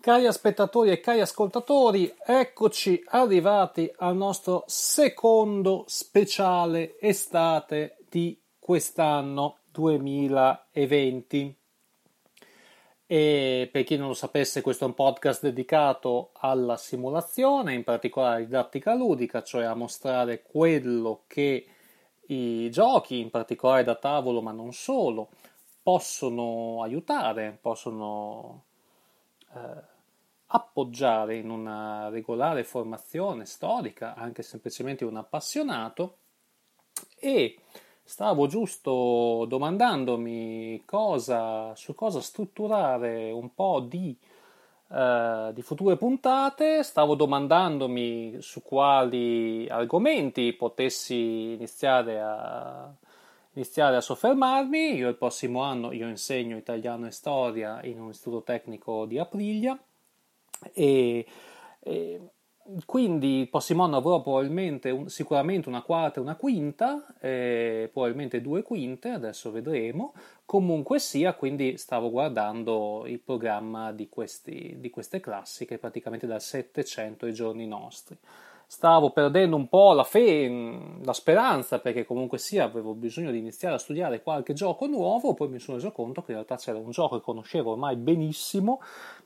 Cari spettatori e cari ascoltatori, eccoci arrivati al nostro secondo speciale estate di quest'anno 2020. E per chi non lo sapesse, questo è un podcast dedicato alla simulazione, in particolare didattica ludica, cioè a mostrare quello che i giochi, in particolare da tavolo, ma non solo, possono aiutare, possono eh, appoggiare in una regolare formazione storica, anche semplicemente un appassionato, e stavo giusto domandandomi cosa, su cosa strutturare un po' di, uh, di future puntate, stavo domandandomi su quali argomenti potessi iniziare a, iniziare a soffermarmi. Io il prossimo anno io insegno italiano e storia in un istituto tecnico di Aprilia e, e quindi anno avrò probabilmente un, sicuramente una quarta e una quinta, eh, probabilmente due quinte, adesso vedremo. Comunque sia, quindi stavo guardando il programma di, questi, di queste classi che praticamente dal 700 ai giorni nostri. Stavo perdendo un po' la fe, la speranza, perché comunque sia avevo bisogno di iniziare a studiare qualche gioco nuovo, poi mi sono reso conto che in realtà c'era un gioco che conoscevo ormai benissimo,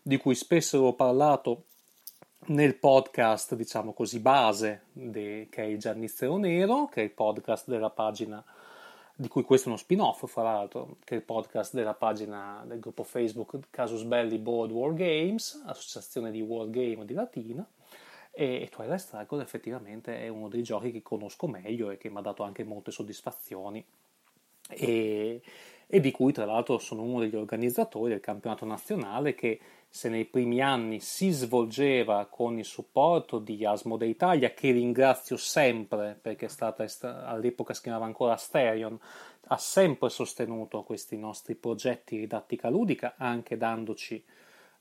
di cui spesso ho parlato nel podcast, diciamo così, base, de, che è il Giannizzero Nero, che è il podcast della pagina, di cui questo è uno spin-off, fra l'altro, che è il podcast della pagina del gruppo Facebook Casus Belli Board War Games, associazione di wargame di Latina, e Twilight Struggle effettivamente è uno dei giochi che conosco meglio e che mi ha dato anche molte soddisfazioni e, e di cui tra l'altro sono uno degli organizzatori del campionato nazionale che se nei primi anni si svolgeva con il supporto di Asmode Italia, che ringrazio sempre perché è stata all'epoca si chiamava ancora Asterion, ha sempre sostenuto questi nostri progetti didattica ludica, anche dandoci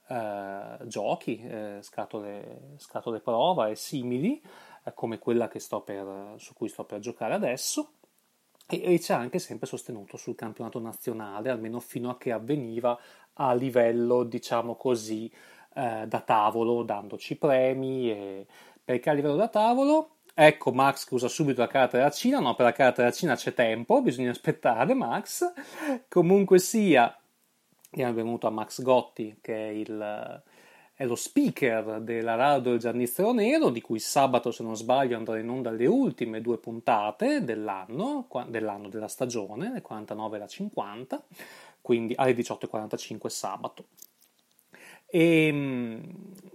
eh, giochi, eh, scatole, scatole, prova e simili, eh, come quella per, su cui sto per giocare adesso. E, ci ha anche sempre sostenuto sul campionato nazionale, almeno fino a che avveniva a livello, diciamo così, eh, da tavolo, dandoci premi. E... Perché a livello da tavolo Ecco Max che usa subito la carta della Cina, no, per la carta della Cina c'è tempo, bisogna aspettare Max. Comunque sia, Diamo benvenuto a Max Gotti, che è, il, è lo speaker della radio del Giannizzero Nero, di cui sabato, se non sbaglio, andrà in onda le ultime due puntate dell'anno, dell'anno della stagione, le 49 e la 50, quindi alle 18.45 sabato. E ehm,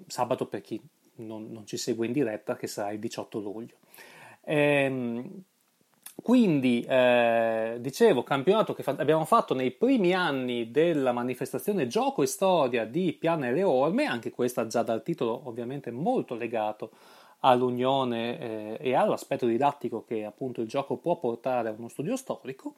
sabato per chi non, non, ci segue in diretta, che sarà il 18 luglio. Ehm, quindi, eh, dicevo, campionato che fa- abbiamo fatto nei primi anni della manifestazione Gioco e Storia di Piana e le Orme, anche questa già dal titolo ovviamente molto legato all'unione eh, e all'aspetto didattico che appunto il gioco può portare a uno studio storico.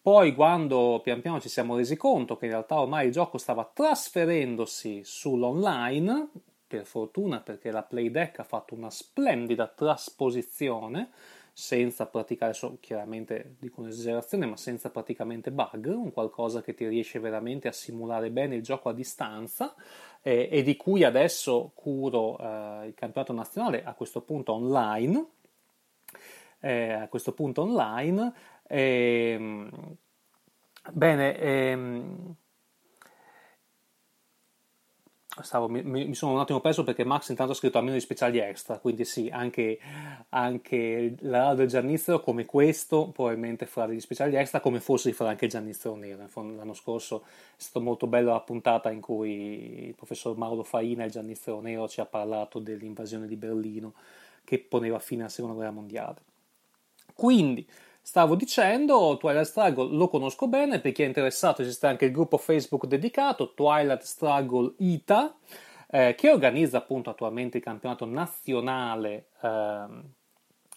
Poi, quando pian piano ci siamo resi conto che in realtà ormai il gioco stava trasferendosi sull'online, per fortuna perché la Playdeck ha fatto una splendida trasposizione senza praticare, so, chiaramente dico un'esagerazione, ma senza praticamente bug, un qualcosa che ti riesce veramente a simulare bene il gioco a distanza eh, e di cui adesso curo eh, il campionato nazionale a questo punto online. Eh, a questo punto online. Ehm, bene, ehm, Stavo, mi, mi, sono un attimo perso perché Max intanto ha scritto almeno di speciali extra, quindi sì, anche, anche la radio del Giannizzero come questo probabilmente farà degli speciali extra, come forse farà anche il Giannizzero Nero. L'anno scorso è stata molto bella la puntata in cui il professor Mauro Faina, il Giannizzero Nero, ci ha parlato dell'invasione di Berlino, che poneva fine alla seconda guerra mondiale. Quindi, stavo dicendo, Twilight Struggle lo conosco bene, per chi è interessato esiste anche il gruppo Facebook dedicato, Twilight Struggle ITA, eh, che organizza appunto attualmente il campionato nazionale. Ehm,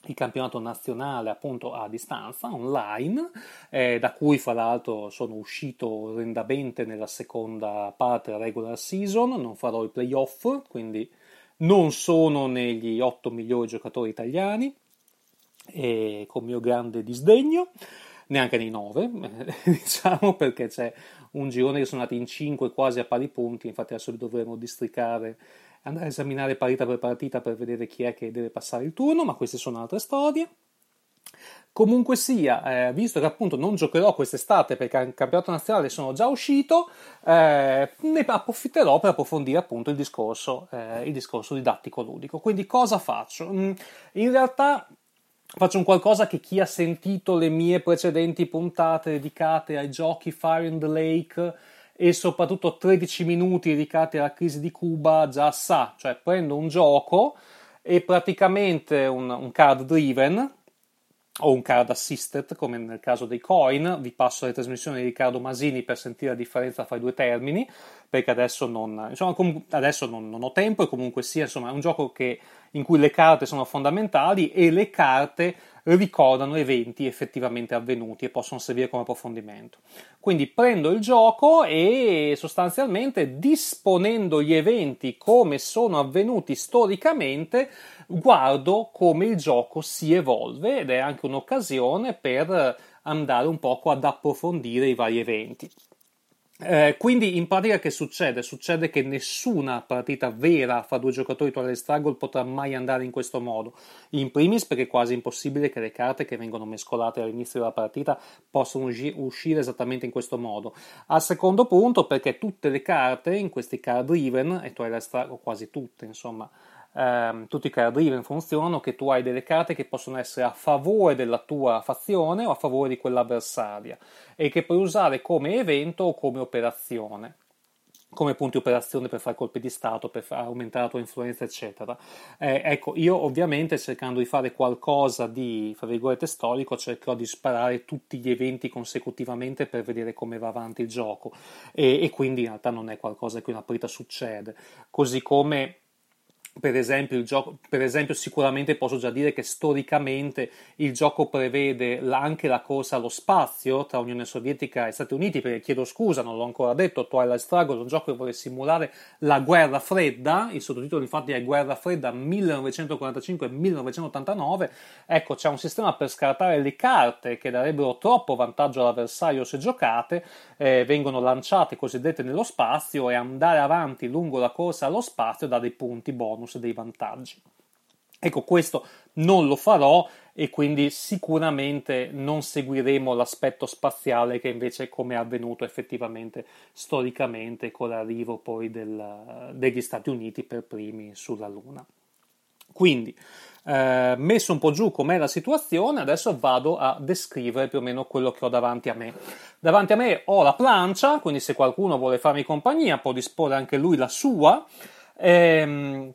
il campionato nazionale appunto a distanza online, eh, da cui fra l'altro sono uscito orrendamente nella seconda parte regular season, non farò i playoff, quindi non sono negli 8 migliori giocatori italiani, e con mio grande disdegno, neanche nei 9, diciamo perché c'è un girone che sono andati in 5 quasi a pari punti, infatti adesso li dovremo districare andare a esaminare partita per partita per vedere chi è che deve passare il turno, ma queste sono altre storie. Comunque sia, eh, visto che appunto non giocherò quest'estate perché il campionato nazionale sono già uscito, eh, ne approfitterò per approfondire appunto il discorso, eh, il discorso didattico-ludico. Quindi cosa faccio? Mm, in realtà faccio un qualcosa che chi ha sentito le mie precedenti puntate dedicate ai giochi Fire in the Lake e soprattutto 13 minuti dedicati alla crisi di Cuba già sa, cioè prendo un gioco e praticamente un, un card driven o un card assisted come nel caso dei coin, vi passo le trasmissioni di Riccardo Masini per sentire la differenza fra i due termini, perché adesso non, insomma, adesso non, non ho tempo e comunque sia, insomma, è un gioco che, in cui le carte sono fondamentali e le carte ricordano eventi effettivamente avvenuti e possono servire come approfondimento. Quindi prendo il gioco e sostanzialmente disponendo gli eventi come sono avvenuti storicamente, guardo come il gioco si evolve ed è anche un'occasione per andare un poco ad approfondire i vari eventi. Eh, quindi in pratica che succede? Succede che nessuna partita vera fra due giocatori Twilight Struggle potrà mai andare in questo modo. In primis perché è quasi impossibile che le carte che vengono mescolate all'inizio della partita possano uscire esattamente in questo modo. Al secondo punto perché tutte le carte in questi card driven, e Twilight Struggle quasi tutte insomma, ehm, tutti i card driven funzionano che tu hai delle carte che possono essere a favore della tua fazione o a favore di quella avversaria e che puoi usare come evento o come operazione come punti operazione per fare colpi di Stato, per aumentare la tua influenza, eccetera. Eh, ecco, io ovviamente cercando di fare qualcosa di, fra virgolette, storico, cercherò di sparare tutti gli eventi consecutivamente per vedere come va avanti il gioco e, e quindi in realtà non è qualcosa che una partita succede. Così come per esempio, gioco, per esempio, sicuramente posso già dire che storicamente il gioco prevede anche la corsa allo spazio tra Unione Sovietica e Stati Uniti, perché chiedo scusa, non l'ho ancora detto, Twilight Struggle è un gioco che vuole simulare la guerra fredda, il sottotitolo infatti è Guerra fredda 1945-1989, ecco c'è un sistema per scartare le carte che darebbero troppo vantaggio all'avversario se giocate, eh, vengono lanciate cosiddette nello spazio e andare avanti lungo la corsa allo spazio dà dei punti bonus bonus, dei vantaggi. Ecco, questo non lo farò e quindi sicuramente non seguiremo l'aspetto spaziale che invece come è avvenuto effettivamente storicamente con l'arrivo poi del, degli Stati Uniti per primi sulla Luna. Quindi, eh, messo un po' giù com'è la situazione, adesso vado a descrivere più o meno quello che ho davanti a me. Davanti a me ho la plancia, quindi se qualcuno vuole farmi compagnia può disporre anche lui la sua. Ehm,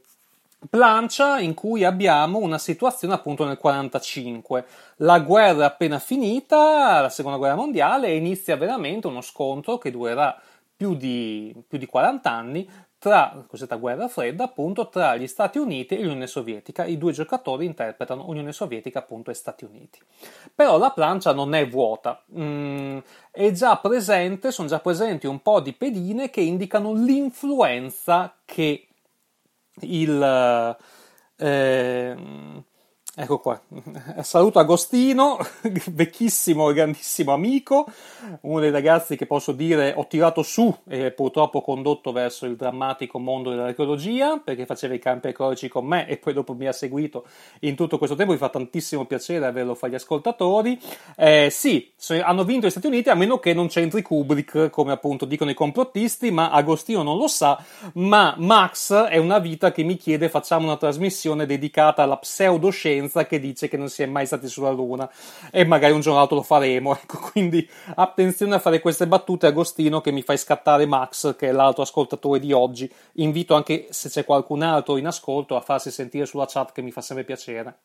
plancia in cui abbiamo una situazione appunto nel 45. La guerra è appena finita, la seconda guerra mondiale, e inizia veramente uno scontro che durerà più di, più di 40 anni tra la cosiddetta guerra fredda, appunto, tra gli Stati Uniti e l'Unione Sovietica. I due giocatori interpretano Unione Sovietica, appunto, e Stati Uniti. Però la plancia non è vuota, mm, è già presente, sono già presenti un po' di pedine che indicano l'influenza che il... Eh, Ecco qua, saluto Agostino, vecchissimo e grandissimo amico, uno dei ragazzi che posso dire ho tirato su e purtroppo condotto verso il drammatico mondo dell'archeologia, perché faceva i campi archeologici con me e poi dopo mi ha seguito in tutto questo tempo, mi fa tantissimo piacere averlo fra gli ascoltatori. Eh, sì, hanno vinto gli Stati Uniti a meno che non c'entri Kubrick, come appunto dicono i complottisti, ma Agostino non lo sa, ma Max è una vita che mi chiede facciamo una trasmissione dedicata alla pseudoscienza scienza che dice che non si è mai stati sulla Luna e magari un giorno lo faremo. Ecco, quindi attenzione a fare queste battute, Agostino, che mi fai scattare Max, che è l'altro ascoltatore di oggi. Invito anche se c'è qualcun altro in ascolto a farsi sentire sulla chat, che mi fa sempre piacere.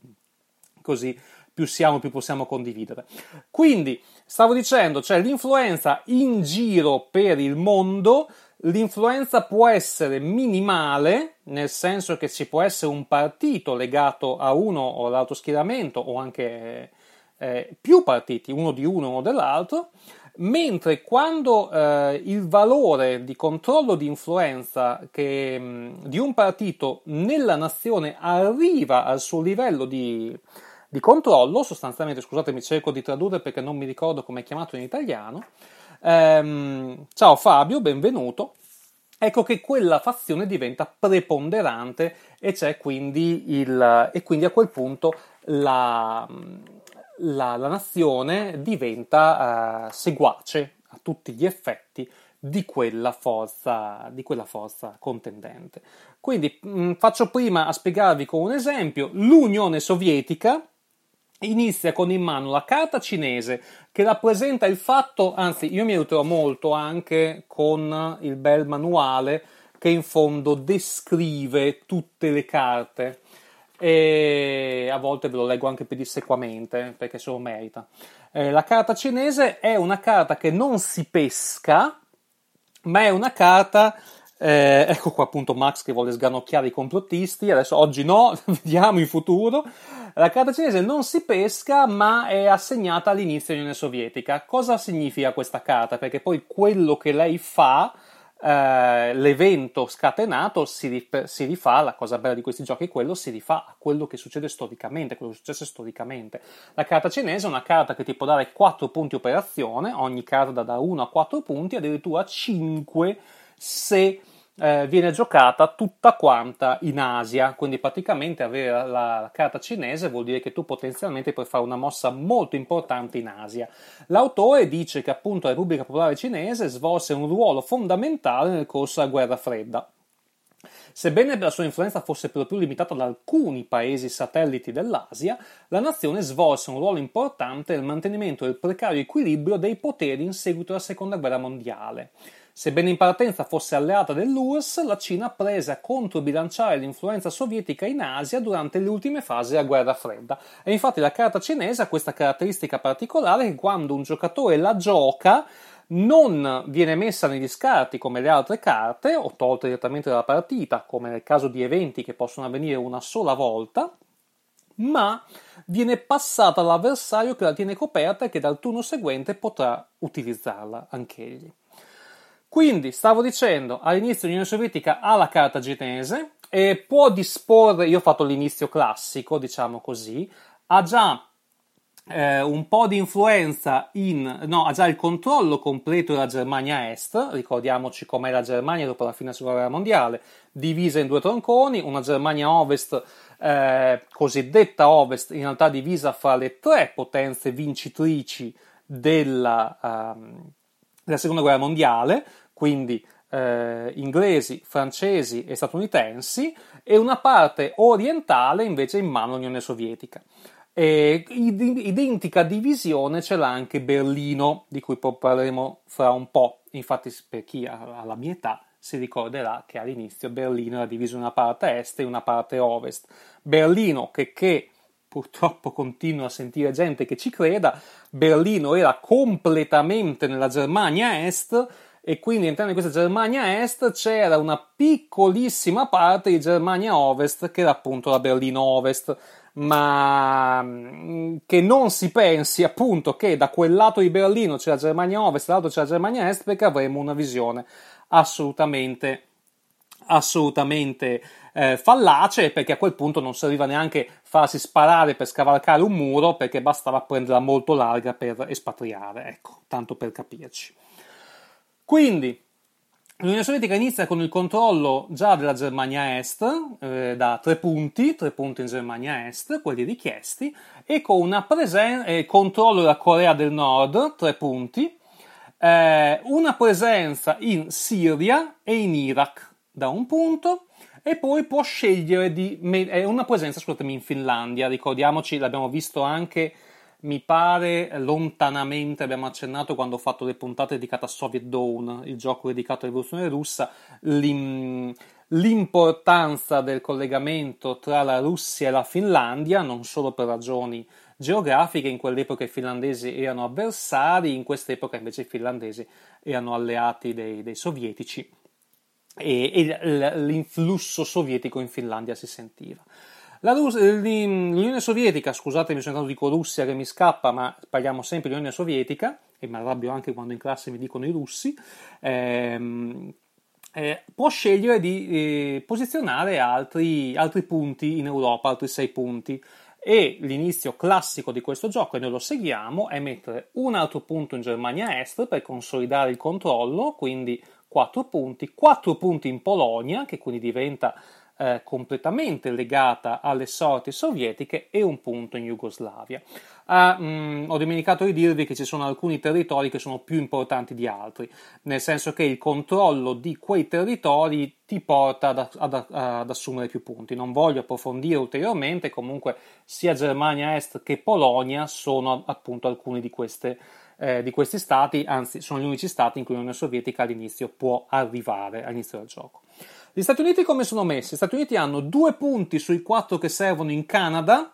Così più siamo, più possiamo condividere. Quindi, stavo dicendo, c'è cioè, l'influenza in giro per il mondo L'influenza può essere minimale, nel senso che ci può essere un partito legato a uno o l'altro schieramento, o anche eh, più partiti, uno di uno o dell'altro, mentre quando eh, il valore di controllo di influenza che, mh, di un partito nella nazione arriva al suo livello di, di controllo, sostanzialmente, scusatemi, cerco di tradurre perché non mi ricordo come è chiamato in italiano, Ehm, ciao Fabio, benvenuto. Ecco che quella fazione diventa preponderante e, c'è quindi il, e quindi a quel punto la, la, la nazione diventa uh, seguace a tutti gli effetti di quella forza, di quella forza contendente. Quindi mh, mm, faccio prima a spiegarvi con un esempio l'Unione Sovietica inizia con in mano la carta cinese che rappresenta il fatto, anzi io mi aiuterò molto anche con il bel manuale che in fondo descrive tutte le carte e a volte ve lo leggo anche pedissequamente perché se lo merita. Eh, la carta cinese è una carta che non si pesca, ma è una carta eh, ecco qua appunto Max che vuole sganocchiare i complottisti, adesso oggi no, vediamo in futuro. La carta cinese non si pesca ma è assegnata all'inizio dell'Unione Sovietica. Cosa significa questa carta? Perché poi quello che lei fa, eh, l'evento scatenato si, rif- si, rifà, la cosa bella di questi giochi è quello, si rifà a quello che succede storicamente, quello che succede storicamente. La carta cinese è una carta che ti può dare 4 punti operazione, ogni carta da 1 a 4 punti, addirittura 5 se eh, viene giocata tutta quanta in Asia, quindi praticamente avere la, la, carta cinese vuol dire che tu potenzialmente puoi fare una mossa molto importante in Asia. L'autore dice che appunto la Repubblica Popolare Cinese svolse un ruolo fondamentale nel corso della guerra fredda. Sebbene la sua influenza fosse per lo più limitata ad alcuni paesi satelliti dell'Asia, la nazione svolse un ruolo importante nel mantenimento del precario equilibrio dei poteri in seguito alla seconda guerra mondiale. Sebbene in partenza fosse alleata dell'URSS, la Cina prese a controbilanciare l'influenza sovietica in Asia durante le ultime fasi della guerra fredda. E infatti la carta cinese ha questa caratteristica particolare che quando un giocatore la gioca non viene messa negli scarti come le altre carte o tolta direttamente dalla partita, come nel caso di eventi che possono avvenire una sola volta, ma viene passata all'avversario che la tiene coperta e che dal turno seguente potrà utilizzarla anch'egli. Quindi, stavo dicendo, all'inizio l'Unione Sovietica ha la carta cinese e può disporre, io ho fatto l'inizio classico, diciamo così, ha già eh, un po' di influenza in, no, ha già il controllo completo della Germania Est, ricordiamoci com'è la Germania dopo la fine della seconda guerra mondiale, divisa in due tronconi, una Germania Ovest, eh, cosiddetta Ovest, in realtà divisa fra le tre potenze vincitrici della, um, della seconda guerra mondiale, quindi eh, inglesi, francesi e statunitensi, e una parte orientale invece in mano all'Unione Sovietica. E identica divisione ce l'ha anche Berlino, di cui parleremo fra un po'. Infatti, per chi ha la mia età si ricorderà che all'inizio Berlino era diviso in una parte est e una parte ovest. Berlino, che, che purtroppo continuo a sentire gente che ci creda, Berlino era completamente nella Germania est e quindi all'interno di questa Germania Est c'era una piccolissima parte di Germania Ovest che era appunto la Berlino Ovest ma mm, che non si pensi appunto che da quel lato di Berlino c'è la Germania Ovest, dall'altro c'è la Germania Est perché avremo una visione assolutamente assolutamente eh, fallace perché a quel punto non serviva neanche farsi sparare per scavalcare un muro perché bastava prenderla molto larga per espatriare ecco, tanto per capirci quindi l'Unione Sovietica inizia con il controllo già della Germania Est, eh, da tre punti, tre punti in Germania Est, quelli richiesti, e con una presen- eh, controllo della Corea del Nord, tre punti, eh, una presenza in Siria e in Iraq da un punto, e poi può scegliere di... è una presenza, scusatemi, in Finlandia, ricordiamoci, l'abbiamo visto anche mi pare lontanamente abbiamo accennato quando ho fatto le puntate dedicate a Soviet Dawn, il gioco dedicato alla rivoluzione russa, l'im, l'importanza del collegamento tra la Russia e la Finlandia, non solo per ragioni geografiche, in quell'epoca i finlandesi erano avversari, in quest'epoca invece i finlandesi erano alleati dei, dei sovietici e, e l'influsso sovietico in Finlandia si sentiva. Rus- L'Unione Sovietica, scusatemi, sono andato dico Russia che mi scappa, ma parliamo sempre di Unione Sovietica, e mi arrabbio anche quando in classe mi dicono i russi, ehm, eh, può scegliere di eh, posizionare altri, altri punti in Europa, altri sei punti. E l'inizio classico di questo gioco, e noi lo seguiamo, è mettere un altro punto in Germania Est per consolidare il controllo, quindi 4 punti, 4 punti in Polonia, che quindi diventa eh, completamente legata alle sorti sovietiche e un punto in Jugoslavia. Ah, mh, mm, ho dimenticato di dirvi che ci sono alcuni territori che sono più importanti di altri, nel senso che il controllo di quei territori ti porta ad, ad, ad assumere più punti. Non voglio approfondire ulteriormente, comunque sia Germania Est che Polonia sono appunto alcuni di queste eh, di questi stati, anzi sono gli unici stati in cui l'Unione Sovietica all'inizio può arrivare all'inizio del gioco. Gli Stati Uniti come sono messi? Gli Stati Uniti hanno due punti sui quattro che servono in Canada,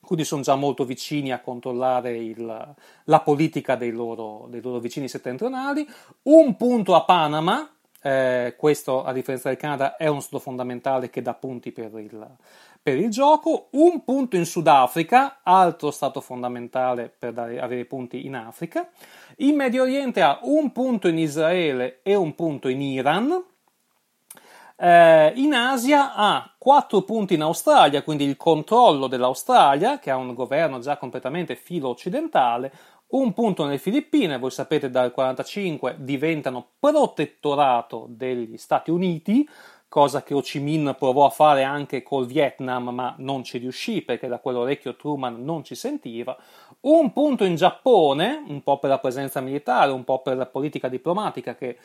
quindi sono già molto vicini a controllare il, la politica dei loro, dei loro, vicini settentrionali, un punto a Panama, eh, questo a differenza del Canada è uno stato fondamentale che dà punti per il, per il gioco, un punto in Sudafrica, altro stato fondamentale per dare, avere punti in Africa, in Medio Oriente ha un punto in Israele e un punto in Iran, eh, in Asia ha 4 punti in Australia, quindi il controllo dell'Australia, che ha un governo già completamente filo occidentale, un punto nelle Filippine, voi sapete dal 1945 diventano protettorato degli Stati Uniti, cosa che Ho Chi Minh provò a fare anche col Vietnam, ma non ci riuscì perché da quell'orecchio Truman non ci sentiva. Un punto in Giappone, un po' per la presenza militare, un po' per la politica diplomatica che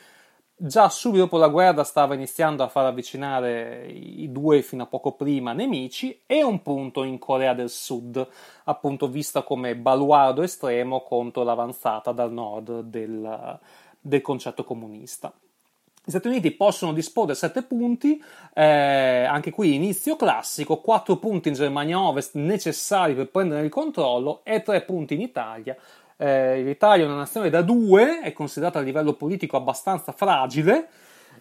già subito dopo la guerra stava iniziando a far avvicinare i due fino a poco prima nemici e un punto in Corea del Sud, appunto vista come baluardo estremo contro l'avanzata dal nord del, del concetto comunista. Gli Stati Uniti possono disporre 7 punti, eh, anche qui inizio classico, 4 punti in Germania Ovest necessari per prendere il controllo e 3 punti in Italia, eh, l'Italia è una nazione da due, è considerata a livello politico abbastanza fragile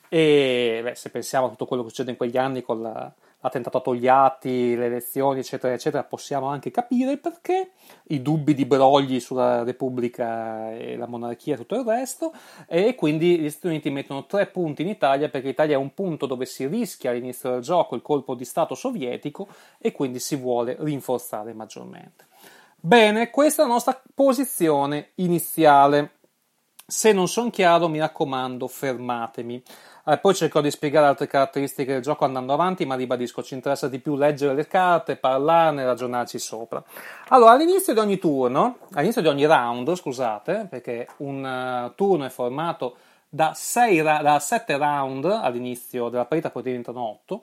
e beh, se pensiamo a tutto quello che succede in quegli anni con la, l'attentato a Togliatti, le elezioni, eccetera, eccetera, possiamo anche capire perché, i dubbi di brogli sulla Repubblica e la monarchia e tutto il resto, e quindi gli Stati Uniti mettono tre punti in Italia perché l'Italia è un punto dove si rischia all'inizio del gioco il colpo di Stato sovietico e quindi si vuole rinforzare maggiormente. Bene, questa è la nostra posizione iniziale. Se non sono chiaro, mi raccomando, fermatemi. Eh, poi cercherò di spiegare altre caratteristiche del gioco andando avanti, ma ribadisco, ci interessa di più leggere le carte, parlarne, ragionarci sopra. Allora, all'inizio di ogni turno, all'inizio di ogni round, scusate, perché un uh, turno è formato da, sei, da 7 round all'inizio della partita, poi diventano 8.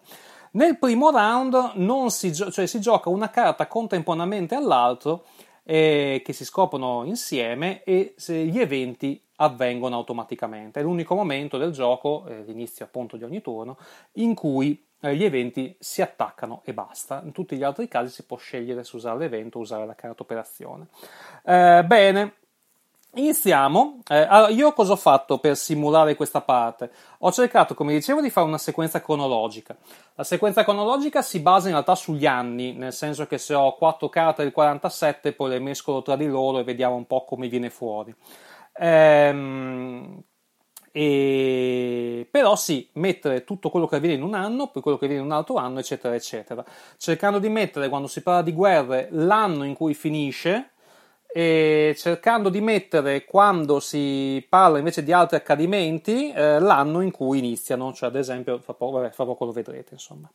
Nel primo round si, gio- cioè si gioca una carta contemporaneamente all'altro eh, che si scoprono insieme e gli eventi avvengono automaticamente. È l'unico momento del gioco, eh, l'inizio appunto di ogni turno, in cui eh, gli eventi si attaccano e basta. In tutti gli altri casi si può scegliere se usare l'evento o usare la carta operazione. Eh, bene, Iniziamo. Eh, allora, io cosa ho fatto per simulare questa parte? Ho cercato, come dicevo, di fare una sequenza cronologica. La sequenza cronologica si basa in realtà sugli anni, nel senso che se ho quattro carte del 47, poi le mescolo tra di loro e vediamo un po' come viene fuori. Ehm, e... Però sì, mettere tutto quello che avviene in un anno, poi quello che avviene in un altro anno, eccetera, eccetera. Cercando di mettere, quando si parla di guerre, l'anno in cui finisce, e cercando di mettere quando si parla invece di altri accadimenti eh, l'anno in cui iniziano, cioè ad esempio fra poco, vabbè, fra poco lo vedrete insomma.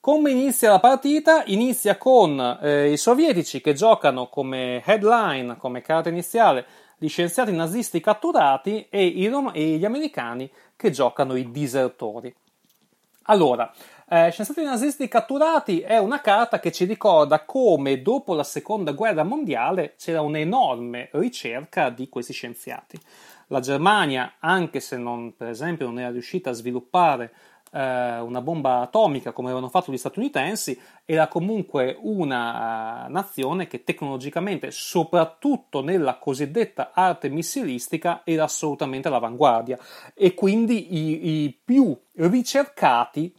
Come inizia la partita? Inizia con eh, i sovietici che giocano come headline, come carta iniziale, gli scienziati nazisti catturati e, i e gli americani che giocano i disertori. Allora, eh, Scienziati nazisti catturati è una carta che ci ricorda come dopo la seconda guerra mondiale c'era un'enorme ricerca di questi scienziati. La Germania, anche se non, per esempio non era riuscita a sviluppare eh, una bomba atomica come avevano fatto gli statunitensi, era comunque una uh, nazione che tecnologicamente, soprattutto nella cosiddetta arte missilistica, era assolutamente all'avanguardia e quindi i, i più ricercati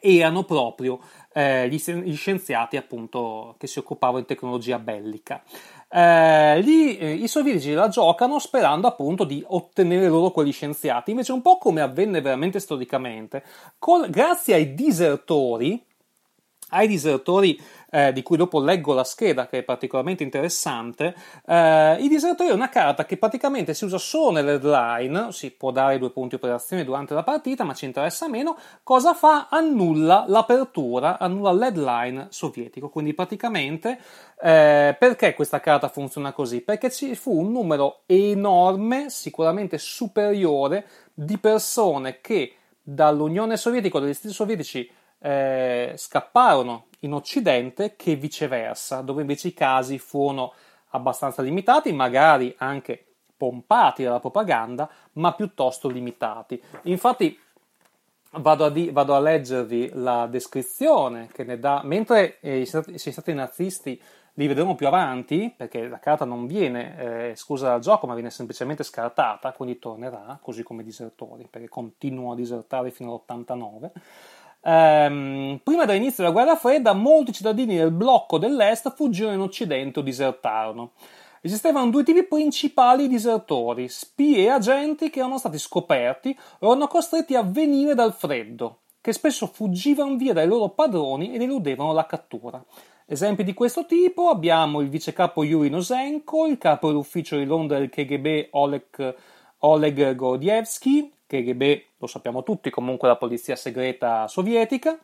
erano proprio eh, gli, gli, scienziati appunto che si occupavano di tecnologia bellica. Eh, lì eh, i sovietici la giocano sperando appunto di ottenere loro quegli scienziati, invece un po' come avvenne veramente storicamente, con, grazie ai disertori, ai disertori eh, di cui dopo leggo la scheda che è particolarmente interessante, eh, i disertori è una carta che praticamente si usa solo nell'headline, si può dare due punti operazione durante la partita, ma ci interessa meno, cosa fa? Annulla l'apertura, annulla l'headline sovietico, quindi praticamente eh, perché questa carta funziona così? Perché ci fu un numero enorme, sicuramente superiore, di persone che dall'Unione Sovietica o dagli Stati Sovietici eh, scapparono in Occidente che viceversa, dove invece i casi furono abbastanza limitati, magari anche pompati dalla propaganda, ma piuttosto limitati. Infatti, vado a, di, vado a leggervi la descrizione che ne dà, mentre eh, i stati nazisti li vedremo più avanti, perché la carta non viene eh, esclusa dal gioco, ma viene semplicemente scartata, quindi tornerà, così come i disertori, perché continuano a disertare fino all'89. Ehm, prima dell'inizio della guerra fredda, molti cittadini del blocco dell'est fuggirono in occidente o disertarono. Esistevano due tipi principali di disertori, spie e agenti che erano stati scoperti o erano costretti a venire dal freddo, che spesso fuggivano via dai loro padroni ed eludevano la cattura. Esempi di questo tipo abbiamo il vicecapo Yuri Nosenko, il capo dell'ufficio di Londra del KGB Oleg, Oleg Gordievsky, KGB lo sappiamo tutti, comunque la polizia segreta sovietica.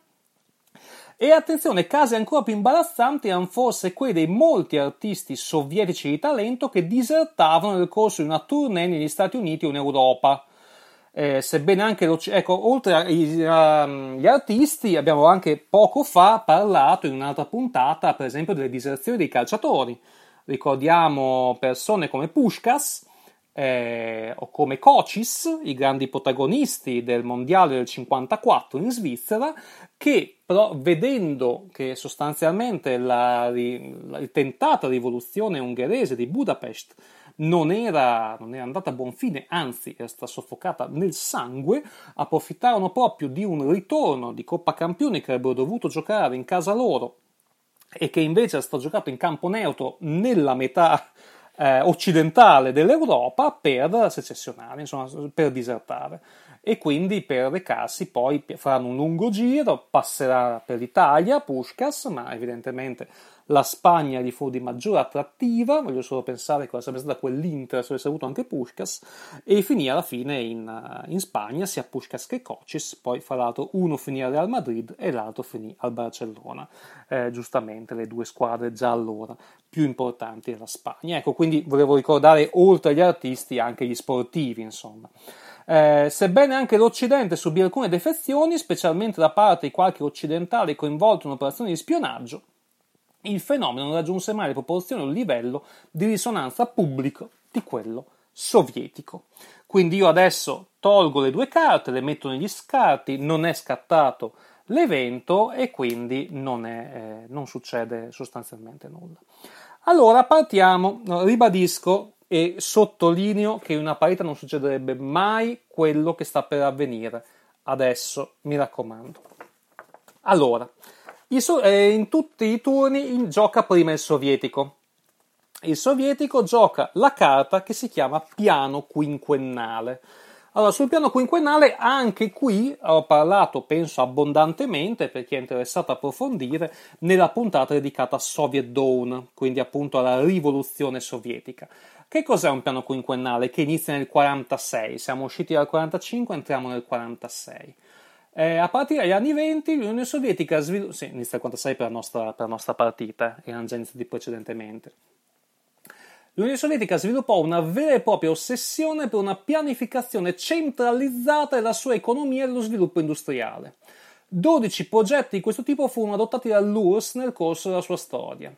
E attenzione, casi ancora più imbarazzanti erano forse quelli dei molti artisti sovietici di talento che disertavano nel corso di una tournée negli Stati Uniti o in Europa. Eh, sebbene anche ecco, oltre agli artisti, abbiamo anche poco fa parlato in un'altra puntata, per esempio, delle diserzioni dei calciatori. Ricordiamo persone come Pushkas, eh, o come Cocis, i grandi protagonisti del mondiale del 54 in Svizzera, che però vedendo che sostanzialmente la, la, tentata rivoluzione ungherese di Budapest non era, non era, andata a buon fine, anzi era stata soffocata nel sangue, approfittarono proprio di un ritorno di Coppa Campioni che avrebbero dovuto giocare in casa loro e che invece è stato giocato in campo neutro nella metà eh, occidentale dell'Europa per secessionare, insomma, per disertare. E quindi per recarsi poi faranno un lungo giro, passerà per l'Italia, Pushkas, ma evidentemente la Spagna gli fu di maggiore attrattiva, voglio solo pensare cosa sarebbe stata quell'Inter se avesse avuto anche Pushkas, e finì alla fine in, in Spagna, sia Pushkas che Cocis, poi fra l'altro uno finì al Real Madrid e l'altro finì al Barcellona, eh, giustamente le due squadre già allora più importanti della Spagna. Ecco, quindi volevo ricordare oltre agli artisti anche gli sportivi, insomma. Eh, sebbene anche l'Occidente subì alcune defezioni, specialmente da parte di qualche occidentale coinvolto in operazioni di spionaggio, il fenomeno non raggiunse mai le proporzioni o il livello di risonanza pubblico di quello sovietico. Quindi io adesso tolgo le due carte, le metto negli scarti, non è scattato l'evento e quindi non, è, eh, non succede sostanzialmente nulla. Allora partiamo, ribadisco e sottolineo che in una partita non succederebbe mai quello che sta per avvenire. Adesso mi raccomando. Allora, in tutti i turni gioca prima il sovietico. Il sovietico gioca la carta che si chiama piano quinquennale. Allora, sul piano quinquennale, anche qui ho parlato, penso, abbondantemente per chi è interessato a approfondire, nella puntata dedicata a Soviet Dawn, quindi appunto alla rivoluzione sovietica. Che cos'è un piano quinquennale? Che inizia nel 46, siamo usciti dal 45, entriamo nel 46. Eh, a partire dagli anni 20 l'Unione Sovietica sviluppa, sì, inizia il 46 per la nostra, per la nostra partita, erano già iniziati precedentemente. L'Unione Sovietica sviluppò una vera e propria ossessione per una pianificazione centralizzata della sua economia e dello sviluppo industriale. 12 progetti di questo tipo furono adottati dall'URSS nel corso della sua storia.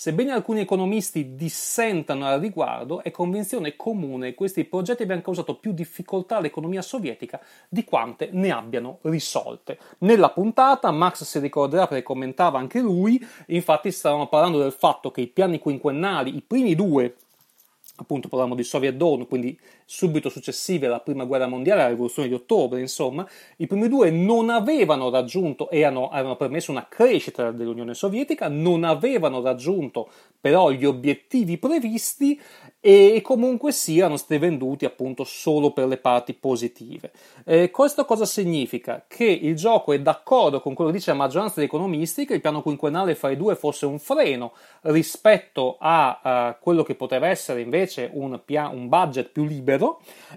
Sebbene alcuni economisti dissentano al riguardo, è convinzione comune che questi progetti abbiano causato più difficoltà all'economia sovietica di quante ne abbiano risolte. Nella puntata Max si ricorderà perché commentava anche lui, infatti stavano parlando del fatto che i piani quinquennali, i primi due appunto parliamo di Soviet Dawn, quindi subito successive alla prima guerra mondiale, alla rivoluzione di ottobre, insomma, i primi due non avevano raggiunto, erano, avevano permesso una crescita dell'Unione Sovietica, non avevano raggiunto però gli obiettivi previsti e comunque siano stati venduti appunto solo per le parti positive. Eh, questo cosa significa? Che il gioco è d'accordo con quello che dice la maggioranza degli economisti che il piano quinquennale fra i due fosse un freno rispetto a uh, quello che poteva essere invece un, pia- un budget più libero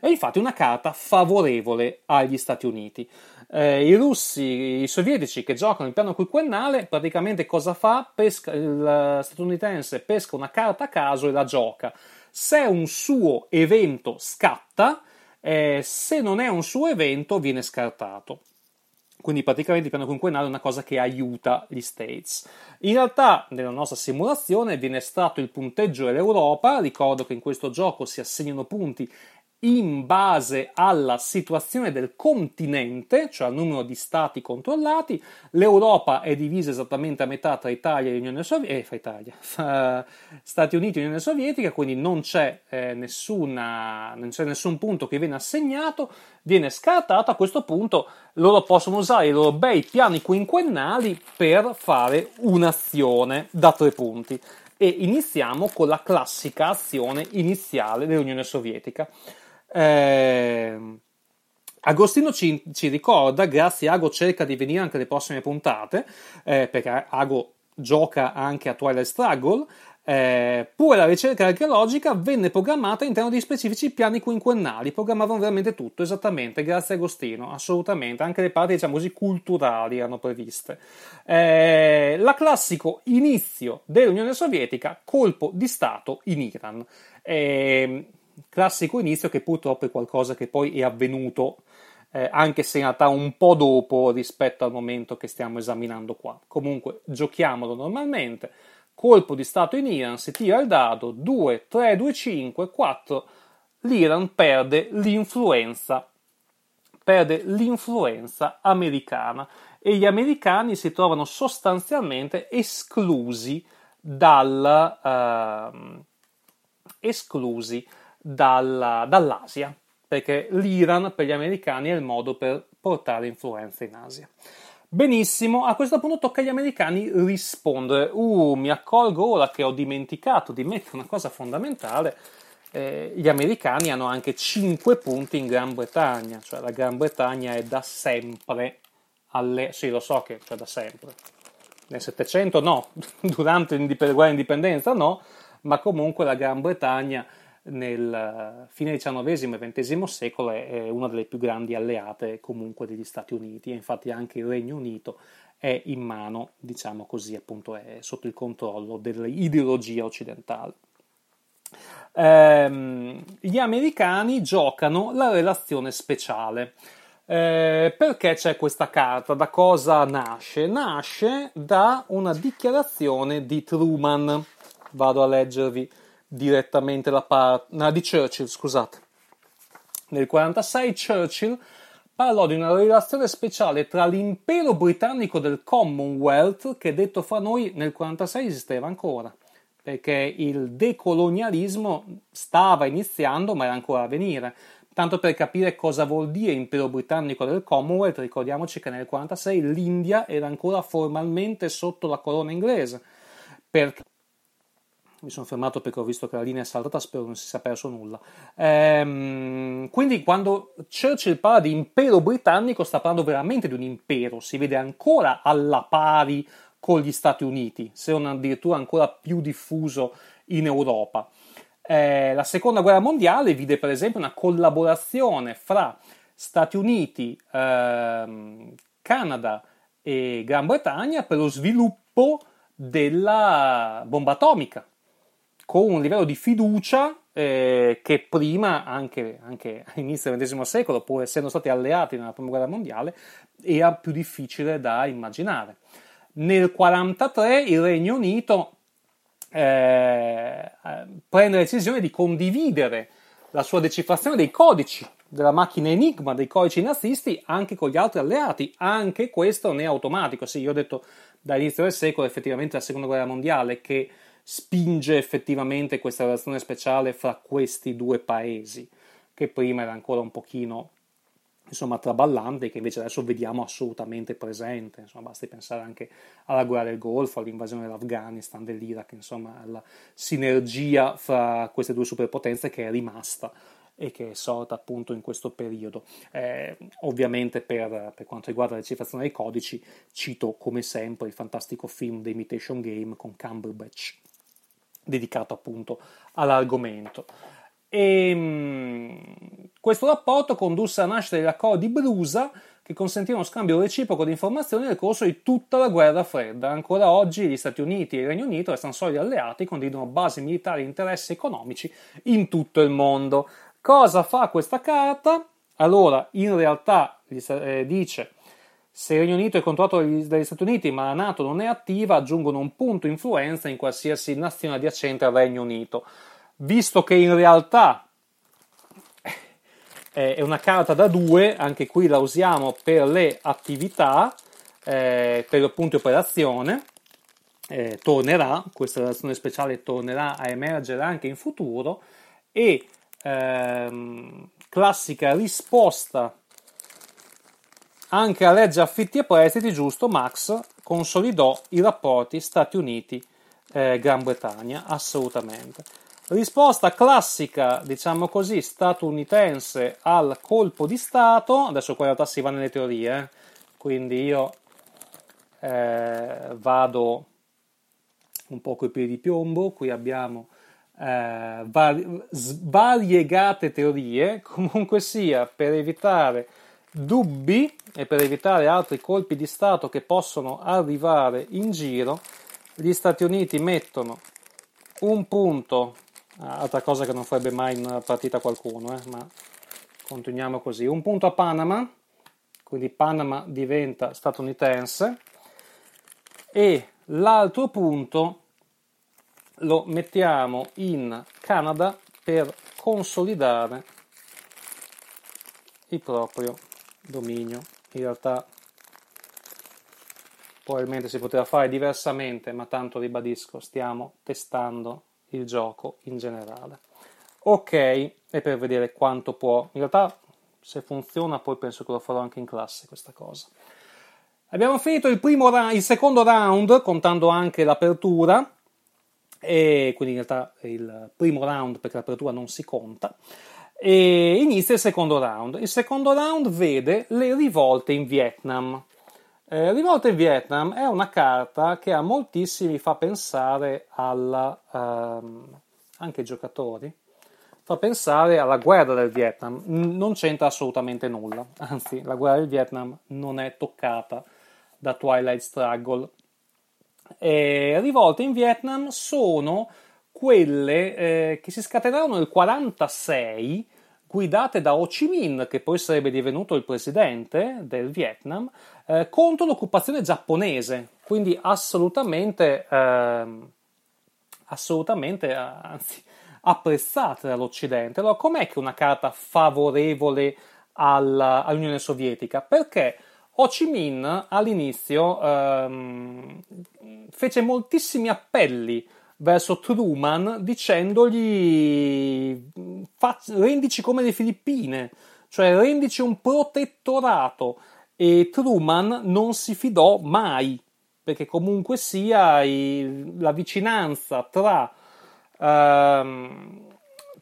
e infatti una carta favorevole agli Stati Uniti. Eh, I russi, i sovietici che giocano il piano quinquennale, praticamente cosa fa? Pesca, il statunitense pesca una carta a caso e la gioca se un suo evento scatta, eh, se non è un suo evento viene scartato. Quindi praticamente il piano quinquennale è una cosa che aiuta gli States. In realtà, nella nostra simulazione viene estratto il punteggio dell'Europa. Ricordo che in questo gioco si assegnano punti in base alla situazione del continente, cioè al numero di stati controllati. L'Europa è divisa esattamente a metà tra Italia e Unione Sovietica, eh, fra Italia, fra Stati Uniti e Unione Sovietica, quindi non c'è, eh, nessuna, non c'è nessun punto che viene assegnato, viene scartato. A questo punto loro possono usare i loro bei piani quinquennali per fare un'azione da tre punti. E iniziamo con la classica azione iniziale dell'Unione Sovietica. Eh, Agostino ci, ci, ricorda, grazie Ago cerca di venire anche alle prossime puntate, eh, perché Ago gioca anche a Twilight Struggle, eh, pure la ricerca archeologica venne programmata all'interno di specifici piani quinquennali, programmavano veramente tutto, esattamente, grazie a Agostino, assolutamente, anche le parti, diciamo così, culturali erano previste. Eh, la classico inizio dell'Unione Sovietica, colpo di Stato in Iran. Eh, classico inizio che purtroppo è qualcosa che poi è avvenuto eh, anche se in realtà un po' dopo rispetto al momento che stiamo esaminando qua. Comunque giochiamolo normalmente. Colpo di stato in Iran, si tira il dado 2, 3, 2, 5, 4. L'Iran perde l'influenza, perde l'influenza americana e gli americani si trovano sostanzialmente esclusi dal, uh, esclusi dalla, dall'Asia, perché l'Iran per gli americani è il modo per portare influenza in Asia. Benissimo, a questo punto tocca agli americani rispondere. Uh, mi accorgo ora che ho dimenticato di mettere una cosa fondamentale. Eh, gli americani hanno anche 5 punti in Gran Bretagna, cioè la Gran Bretagna è da sempre alle... sì, lo so che cioè da sempre. Nel 700 no, durante la guerra d'indipendenza no, ma comunque la Gran Bretagna nel fine XIX e XX secolo è una delle più grandi alleate comunque degli Stati Uniti e infatti anche il Regno Unito è in mano, diciamo così, appunto è sotto il controllo dell'ideologia occidentale. Ehm, gli americani giocano la relazione speciale. Eh, perché c'è questa carta? Da cosa nasce? Nasce da una dichiarazione di Truman. Vado a leggervi direttamente la parte no, di Churchill, scusate. Nel 1946 Churchill parlò di una relazione speciale tra l'impero britannico del Commonwealth, che detto fra noi nel 1946 esisteva ancora, perché il decolonialismo stava iniziando, ma era ancora a venire. Tanto per capire cosa vuol dire impero britannico del Commonwealth, ricordiamoci che nel 1946 l'India era ancora formalmente sotto la corona inglese. Perché mi sono fermato perché ho visto che la linea è saltata, spero non si sia perso nulla. Ehm, quindi quando Churchill parla di impero britannico sta parlando veramente di un impero, si vede ancora alla pari con gli Stati Uniti, se non addirittura ancora più diffuso in Europa. Eh, la seconda guerra mondiale vide per esempio una collaborazione fra Stati Uniti, ehm, Canada e Gran Bretagna per lo sviluppo della bomba atomica con un livello di fiducia eh, che prima, anche, anche all'inizio del XX secolo, pur essendo stati alleati nella Prima Guerra Mondiale, era più difficile da immaginare. Nel 1943 il Regno Unito eh, prende la decisione di condividere la sua decifrazione dei codici della macchina Enigma, dei codici nazisti, anche con gli altri alleati. Anche questo non è automatico. Sì, io ho detto dall'inizio del secolo, effettivamente la seconda guerra mondiale, che spinge effettivamente questa relazione speciale fra questi due paesi, che prima era ancora un pochino insomma traballante, che invece adesso vediamo assolutamente presente. Insomma, basti pensare anche alla guerra del Golfo, all'invasione dell'Afghanistan, dell'Iraq, insomma, alla sinergia fra queste due superpotenze che è rimasta e che è sorta appunto in questo periodo. Eh, ovviamente per, per, quanto riguarda la decifrazione dei codici, cito come sempre il fantastico film The Imitation Game con Cumberbatch dedicato appunto all'argomento. E, ehm, questo rapporto condusse alla nascita degli accordi Brusa che consentivano scambio reciproco di informazioni nel corso di tutta la guerra fredda. Ancora oggi gli Stati Uniti e il Regno Unito restano solidi alleati, condividono basi militari e interessi economici in tutto il mondo. Cosa fa questa carta? Allora, in realtà eh, dice se il Regno Unito è controllato dagli Stati Uniti ma la Nato non è attiva, aggiungono un punto influenza in qualsiasi nazione adiacente al Regno Unito. Visto che in realtà è una carta da due, anche qui la usiamo per le attività, eh, per di operazione, eh, tornerà, questa relazione speciale tornerà a emergere anche in futuro e ehm, classica risposta anche la legge affitti e prestiti, giusto, Max consolidò i rapporti Stati Uniti-Gran eh, Bretagna, assolutamente. Risposta classica, diciamo così, statunitense al colpo di Stato, adesso qua in realtà si va nelle teorie, eh? quindi io eh, vado un po' coi piedi di piombo, qui abbiamo eh, vari, variegate teorie, comunque sia per evitare dubbi e per evitare altri colpi di Stato che possono arrivare in giro, gli Stati Uniti mettono un punto, altra cosa che non farebbe mai in partita qualcuno, eh, ma continuiamo così, un punto a Panama, quindi Panama diventa statunitense, e l'altro punto lo mettiamo in Canada per consolidare il proprio dominio. In realtà probabilmente si poteva fare diversamente, ma tanto ribadisco, stiamo testando il gioco in generale. Ok, e per vedere quanto può. In realtà se funziona poi penso che lo farò anche in classe questa cosa. Abbiamo finito il, ra- il secondo round, contando anche l'apertura, e quindi in realtà il primo round perché l'apertura non si conta e inizia il secondo round. Il secondo round vede le rivolte in Vietnam. Eh, rivolte in Vietnam è una carta che a moltissimi fa pensare alla, ehm, anche ai giocatori, fa pensare alla guerra del Vietnam. Non c'entra assolutamente nulla, anzi la guerra del Vietnam non è toccata da Twilight Struggle. E rivolte in Vietnam sono quelle eh, che si scatenarono nel 1946 guidate da Ho Chi Minh, che poi sarebbe divenuto il presidente del Vietnam, eh, contro l'occupazione giapponese. Quindi assolutamente, eh, assolutamente, anzi, apprezzate dall'Occidente. Allora, com'è che una carta favorevole alla, all'Unione Sovietica? Perché Ho Chi Minh all'inizio ehm, fece moltissimi appelli verso Truman dicendogli rendici come le Filippine, cioè rendici un protettorato. E Truman non si fidò mai perché comunque sia il, la vicinanza tra, ehm,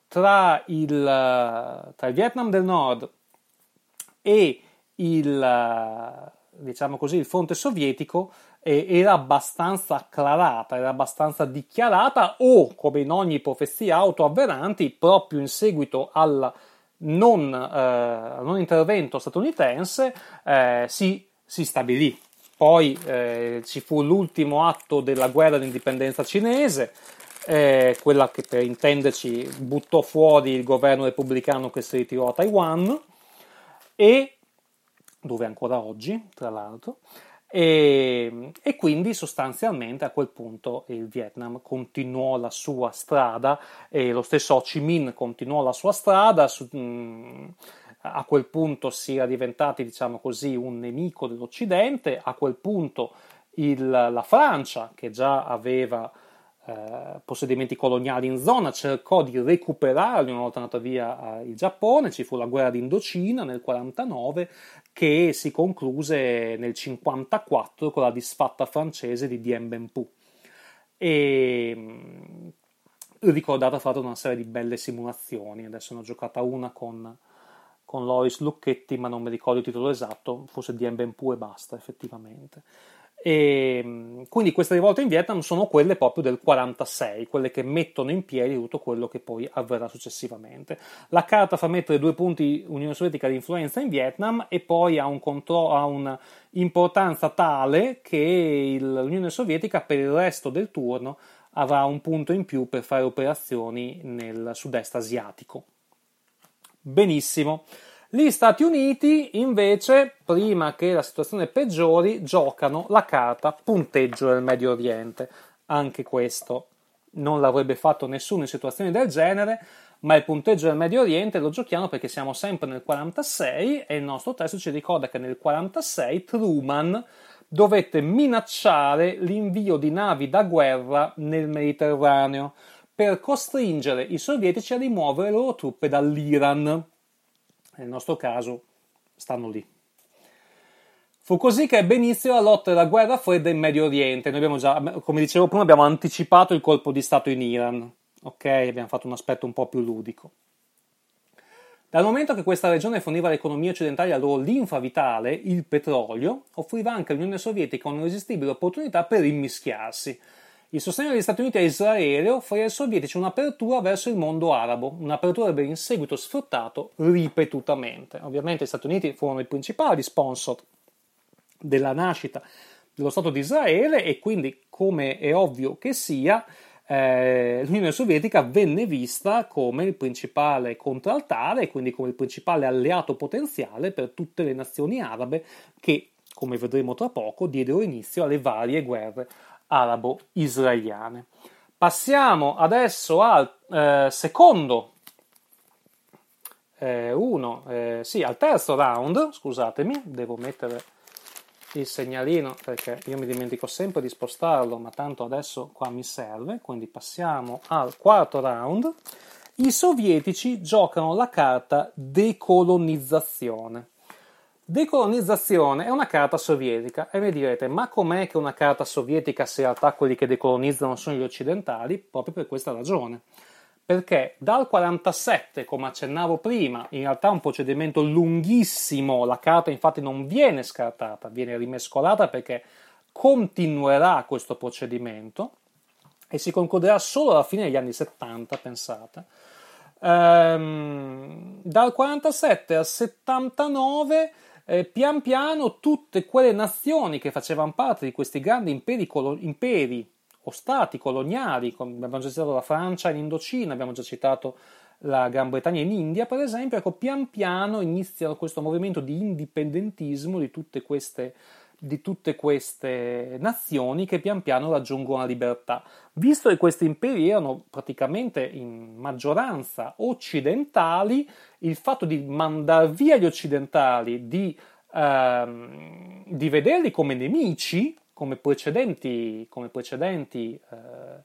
tra, il, tra il Vietnam del Nord e il, diciamo così, il fronte sovietico era abbastanza acclarata, era abbastanza dichiarata o, come in ogni profezia autoavveranti, proprio in seguito al non, eh, non intervento statunitense, eh, si, si, stabilì. Poi eh, ci fu l'ultimo atto della guerra d'indipendenza cinese, eh, quella che per intenderci buttò fuori il governo repubblicano che si ritirò a Taiwan e dove ancora oggi, tra l'altro, e, e, quindi sostanzialmente a quel punto il Vietnam continuò la sua strada e lo stesso Ho Chi Minh continuò la sua strada. Su, mh, a quel punto si era diventati, diciamo così, un nemico dell'Occidente. A quel punto il, la Francia, che già aveva eh, possedimenti coloniali in zona, cercò di recuperarli una volta andato via eh, il Giappone. Ci fu la guerra d'Indocina nel 49 che si concluse nel 54 con la disfatta francese di Dien Bien Phu. E mm, ricordata fra l'altro una serie di belle simulazioni, adesso ne ho giocata una con, con Loris Lucchetti, ma non mi ricordo il titolo esatto, forse Dien Bien Phu e basta effettivamente. E mm, quindi queste rivolte in Vietnam sono quelle proprio del 46, quelle che mettono in piedi tutto quello che poi avverrà successivamente. La carta fa mettere due punti Unione Sovietica di influenza in Vietnam e poi ha, un contro- ha un'importanza tale che il, l'Unione Sovietica per il resto del turno avrà un punto in più per fare operazioni nel sud-est asiatico. Benissimo. Gli Stati Uniti invece, prima che la situazione peggiori, giocano la carta punteggio del Medio Oriente. Anche questo non l'avrebbe fatto nessuno in situazioni del genere, ma il punteggio del Medio Oriente lo giochiamo perché siamo sempre nel 46 e il nostro testo ci ricorda che nel 46 Truman dovette minacciare l'invio di navi da guerra nel Mediterraneo per costringere i sovietici a rimuovere le loro truppe dall'Iran nel nostro caso stanno lì. Fu così che ebbe inizio la lotta della guerra fredda in Medio Oriente. Noi abbiamo già, come dicevo prima, abbiamo anticipato il colpo di Stato in Iran. Ok, abbiamo fatto un aspetto un po' più ludico. Dal momento che questa regione forniva alle economie occidentali la loro linfa vitale, il petrolio, offriva anche all'Unione Sovietica un'irresistibile opportunità per immischiarsi il sostegno degli Stati Uniti a Israele offrì ai sovietici un'apertura verso il mondo arabo, un'apertura che in seguito sfruttato ripetutamente. Ovviamente gli Stati Uniti furono i principali sponsor della nascita dello Stato di Israele e quindi, come è ovvio che sia, eh, l'Unione Sovietica venne vista come il principale contraltare e quindi come il principale alleato potenziale per tutte le nazioni arabe che, come vedremo tra poco, diedero inizio alle varie guerre arabo-israeliane. Passiamo adesso al eh, secondo, eh, uno, eh, sì, al terzo round, scusatemi, devo mettere il segnalino perché io mi dimentico sempre di spostarlo, ma tanto adesso qua mi serve, quindi passiamo al quarto round. I sovietici giocano la carta decolonizzazione. Decolonizzazione è una carta sovietica e mi direte ma com'è che una carta sovietica se in realtà quelli che decolonizzano sono gli occidentali? Proprio per questa ragione. Perché dal 47, come accennavo prima, in realtà è un procedimento lunghissimo, la carta infatti non viene scartata, viene rimescolata perché continuerà questo procedimento e si concluderà solo alla fine degli anni 70, pensate. Ehm, dal 47 al 79 eh, pian piano tutte quelle nazioni che facevano parte di questi grandi imperi, colo- imperi o stati coloniali, come abbiamo già citato la Francia in Indocina, abbiamo già citato la Gran Bretagna in India, per esempio, ecco, pian piano inizia questo movimento di indipendentismo di tutte queste di tutte queste nazioni che pian piano raggiungono la libertà. Visto che questi imperi erano praticamente in maggioranza occidentali, il fatto di mandare via gli occidentali, di, ehm, di vederli come nemici, come precedenti, come precedenti eh,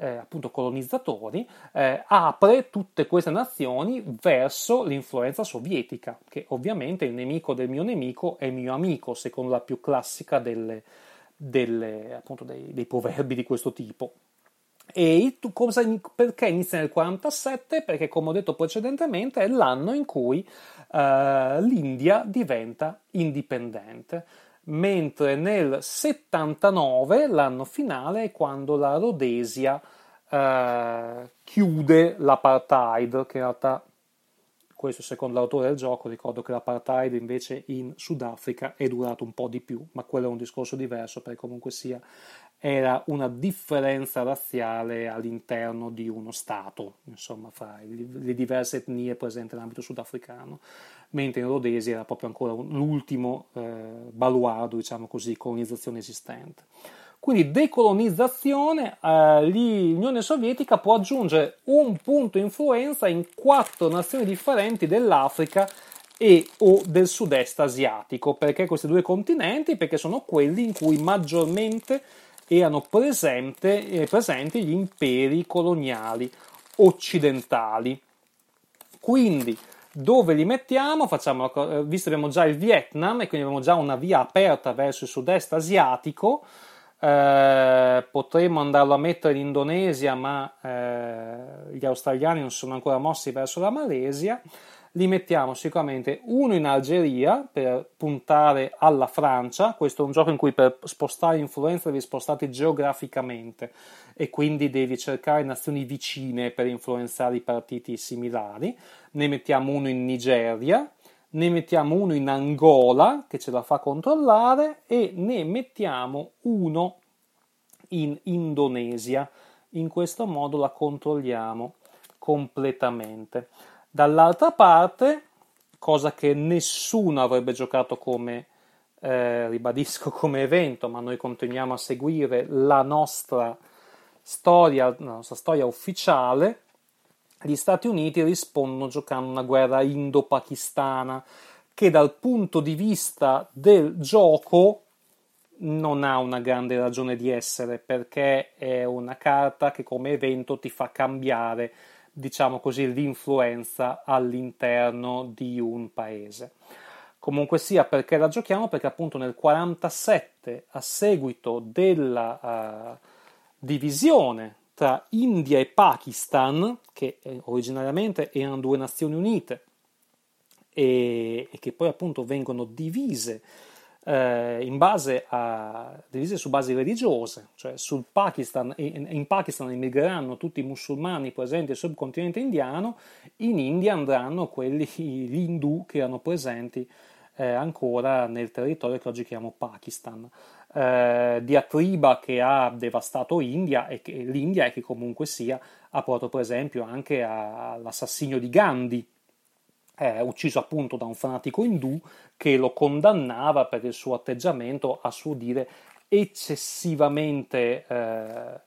eh, appunto colonizzatori, eh, apre tutte queste nazioni verso l'influenza sovietica, che ovviamente il nemico del mio nemico è mio amico, secondo la più classica delle, delle, appunto dei, dei proverbi di questo tipo. E cosa, perché inizia nel 47? Perché, come ho detto precedentemente, è l'anno in cui uh, l'India diventa indipendente mentre nel 79, l'anno finale, è quando la Rhodesia eh, chiude l'apartheid, che in realtà, questo secondo l'autore del gioco, ricordo che l'apartheid invece in Sudafrica è durato un po' di più, ma quello è un discorso diverso perché comunque sia era una differenza razziale all'interno di uno Stato, insomma, fra le diverse etnie presenti nell'ambito sudafricano, mentre in Rhodesia era proprio ancora l'ultimo eh, baluardo, diciamo così, colonizzazione esistente. Quindi decolonizzazione, eh, l'Unione Sovietica può aggiungere un punto influenza in quattro nazioni differenti dell'Africa e o del sud-est asiatico. Perché questi due continenti? Perché sono quelli in cui maggiormente erano presente, eh, presenti gli imperi coloniali occidentali. Quindi dove li mettiamo? Facciamo, eh, visto che abbiamo già il Vietnam e quindi abbiamo già una via aperta verso il sud-est asiatico, eh, potremmo andarlo a mettere in Indonesia, ma eh, gli australiani non sono ancora mossi verso la Malesia. Li mettiamo sicuramente uno in Algeria per puntare alla Francia. Questo è un gioco in cui per spostare influenza devi spostarti geograficamente e quindi devi cercare nazioni vicine per influenzare i partiti similari. Ne mettiamo uno in Nigeria ne mettiamo uno in Angola che ce la fa controllare e ne mettiamo uno in Indonesia. In questo modo la controlliamo completamente. Dall'altra parte, cosa che nessuno avrebbe giocato come, eh, ribadisco, come evento, ma noi continuiamo a seguire la nostra storia, la nostra storia ufficiale, gli Stati Uniti rispondono giocando una guerra indo-pakistana che dal punto di vista del gioco non ha una grande ragione di essere perché è una carta che come evento ti fa cambiare diciamo così l'influenza all'interno di un paese. Comunque sia perché la giochiamo? Perché appunto nel 47 a seguito della uh, divisione tra India e Pakistan, che originariamente erano due nazioni unite e, e che poi appunto vengono divise eh, in base a, divise su basi religiose, cioè sul Pakistan, in, in Pakistan emigreranno tutti i musulmani presenti nel subcontinente indiano, in India andranno quelli, gli indù che erano presenti eh, ancora nel territorio che oggi chiamiamo Pakistan. Eh, diatriba che ha devastato India e che, l'India e che comunque sia ha portato per esempio anche all'assassinio di Gandhi, eh, ucciso appunto da un fanatico indù che lo condannava per il suo atteggiamento, a suo dire, eccessivamente, eh,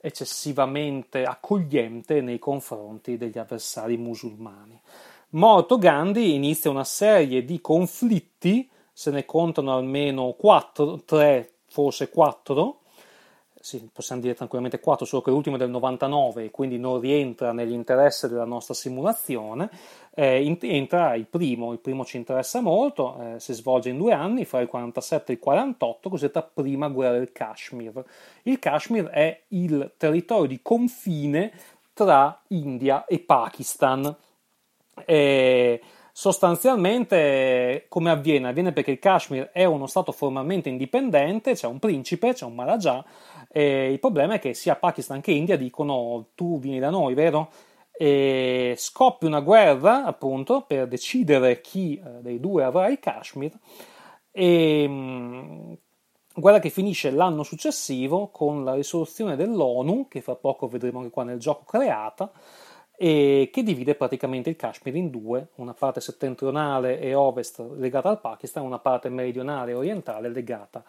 eccessivamente accogliente nei confronti degli avversari musulmani. Morto Gandhi inizia una serie di conflitti se ne contano almeno 4, 3, forse 4, sì, possiamo dire tranquillamente 4, solo che l'ultimo è del 99 e quindi non rientra nell'interesse della nostra simulazione, eh, entra il primo, il primo ci interessa molto, eh, si svolge in due anni, fra il 47 e il 48, cosiddetta prima guerra del Kashmir. Il Kashmir è il territorio di confine tra India e Pakistan. Eh, Sostanzialmente come avviene? Avviene perché il Kashmir è uno stato formalmente indipendente, c'è un principe, c'è un Maharaja, il problema è che sia Pakistan che India dicono tu vieni da noi, vero? E scoppia una guerra appunto per decidere chi eh, dei due avrà il Kashmir e mh, guerra che finisce l'anno successivo con la risoluzione dell'ONU, che fra poco vedremo anche qua nel gioco creata, e che divide praticamente il Kashmir in due, una parte settentrionale e ovest legata al Pakistan, una parte meridionale e orientale legata,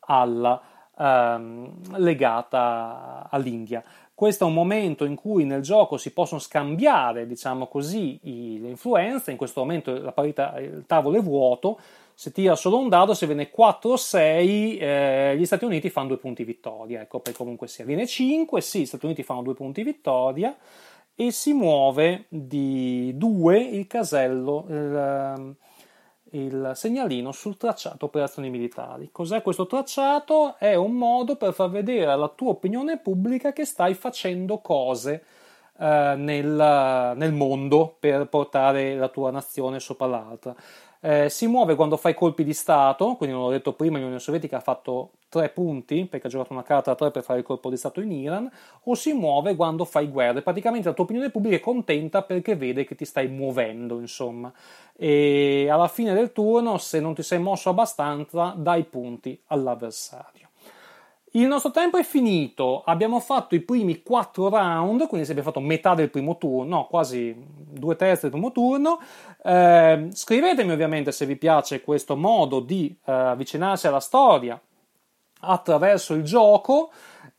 alla, ehm, legata all'India. Questo è un momento in cui nel gioco si possono scambiare, diciamo così, i, le influenze. In questo momento parità, il tavolo è vuoto. Se tira solo un dado, se viene 4 o 6, eh, gli Stati Uniti fanno due punti vittoria. Ecco, per comunque sia. Viene 5, sì, gli Stati Uniti fanno due punti vittoria e si muove di 2 il casello, il, ehm, il, segnalino sul tracciato operazioni militari. Cos'è questo tracciato? È un modo per far vedere alla tua opinione pubblica che stai facendo cose eh, nel, nel mondo per portare la tua nazione sopra l'altra. Eh, si muove quando fai colpi di Stato, quindi non l'ho detto prima, l'Unione Sovietica ha fatto tre punti perché ha giocato una carta a tre per fare il colpo di Stato in Iran, o si muove quando fai guerre. Praticamente la tua opinione pubblica è contenta perché vede che ti stai muovendo, insomma. E alla fine del turno, se non ti sei mosso abbastanza, dai punti all'avversario. Il nostro tempo è finito, abbiamo fatto i primi quattro round, quindi abbiamo fatto metà del primo turno, no, quasi due terzi del primo turno. Eh, scrivetemi ovviamente se vi piace questo modo di eh, avvicinarsi alla storia attraverso il gioco.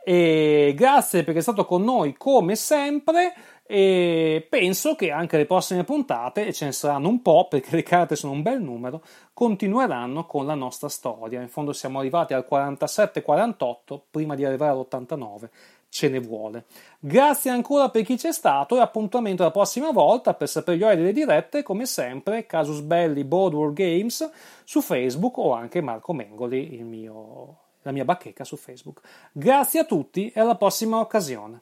E grazie perché è stato con noi come sempre e penso che anche le prossime puntate, e ce ne saranno un po' perché le carte sono un bel numero, continueranno con la nostra storia. In fondo siamo arrivati al 47-48 prima di arrivare all'89 ce ne vuole. Grazie ancora per chi c'è stato e appuntamento la prossima volta per sapere gli orari delle dirette, come sempre, Casus Belli Boardwalk Games su Facebook o anche Marco Mengoli, mio, la mia bacheca su Facebook. Grazie a tutti e alla prossima occasione.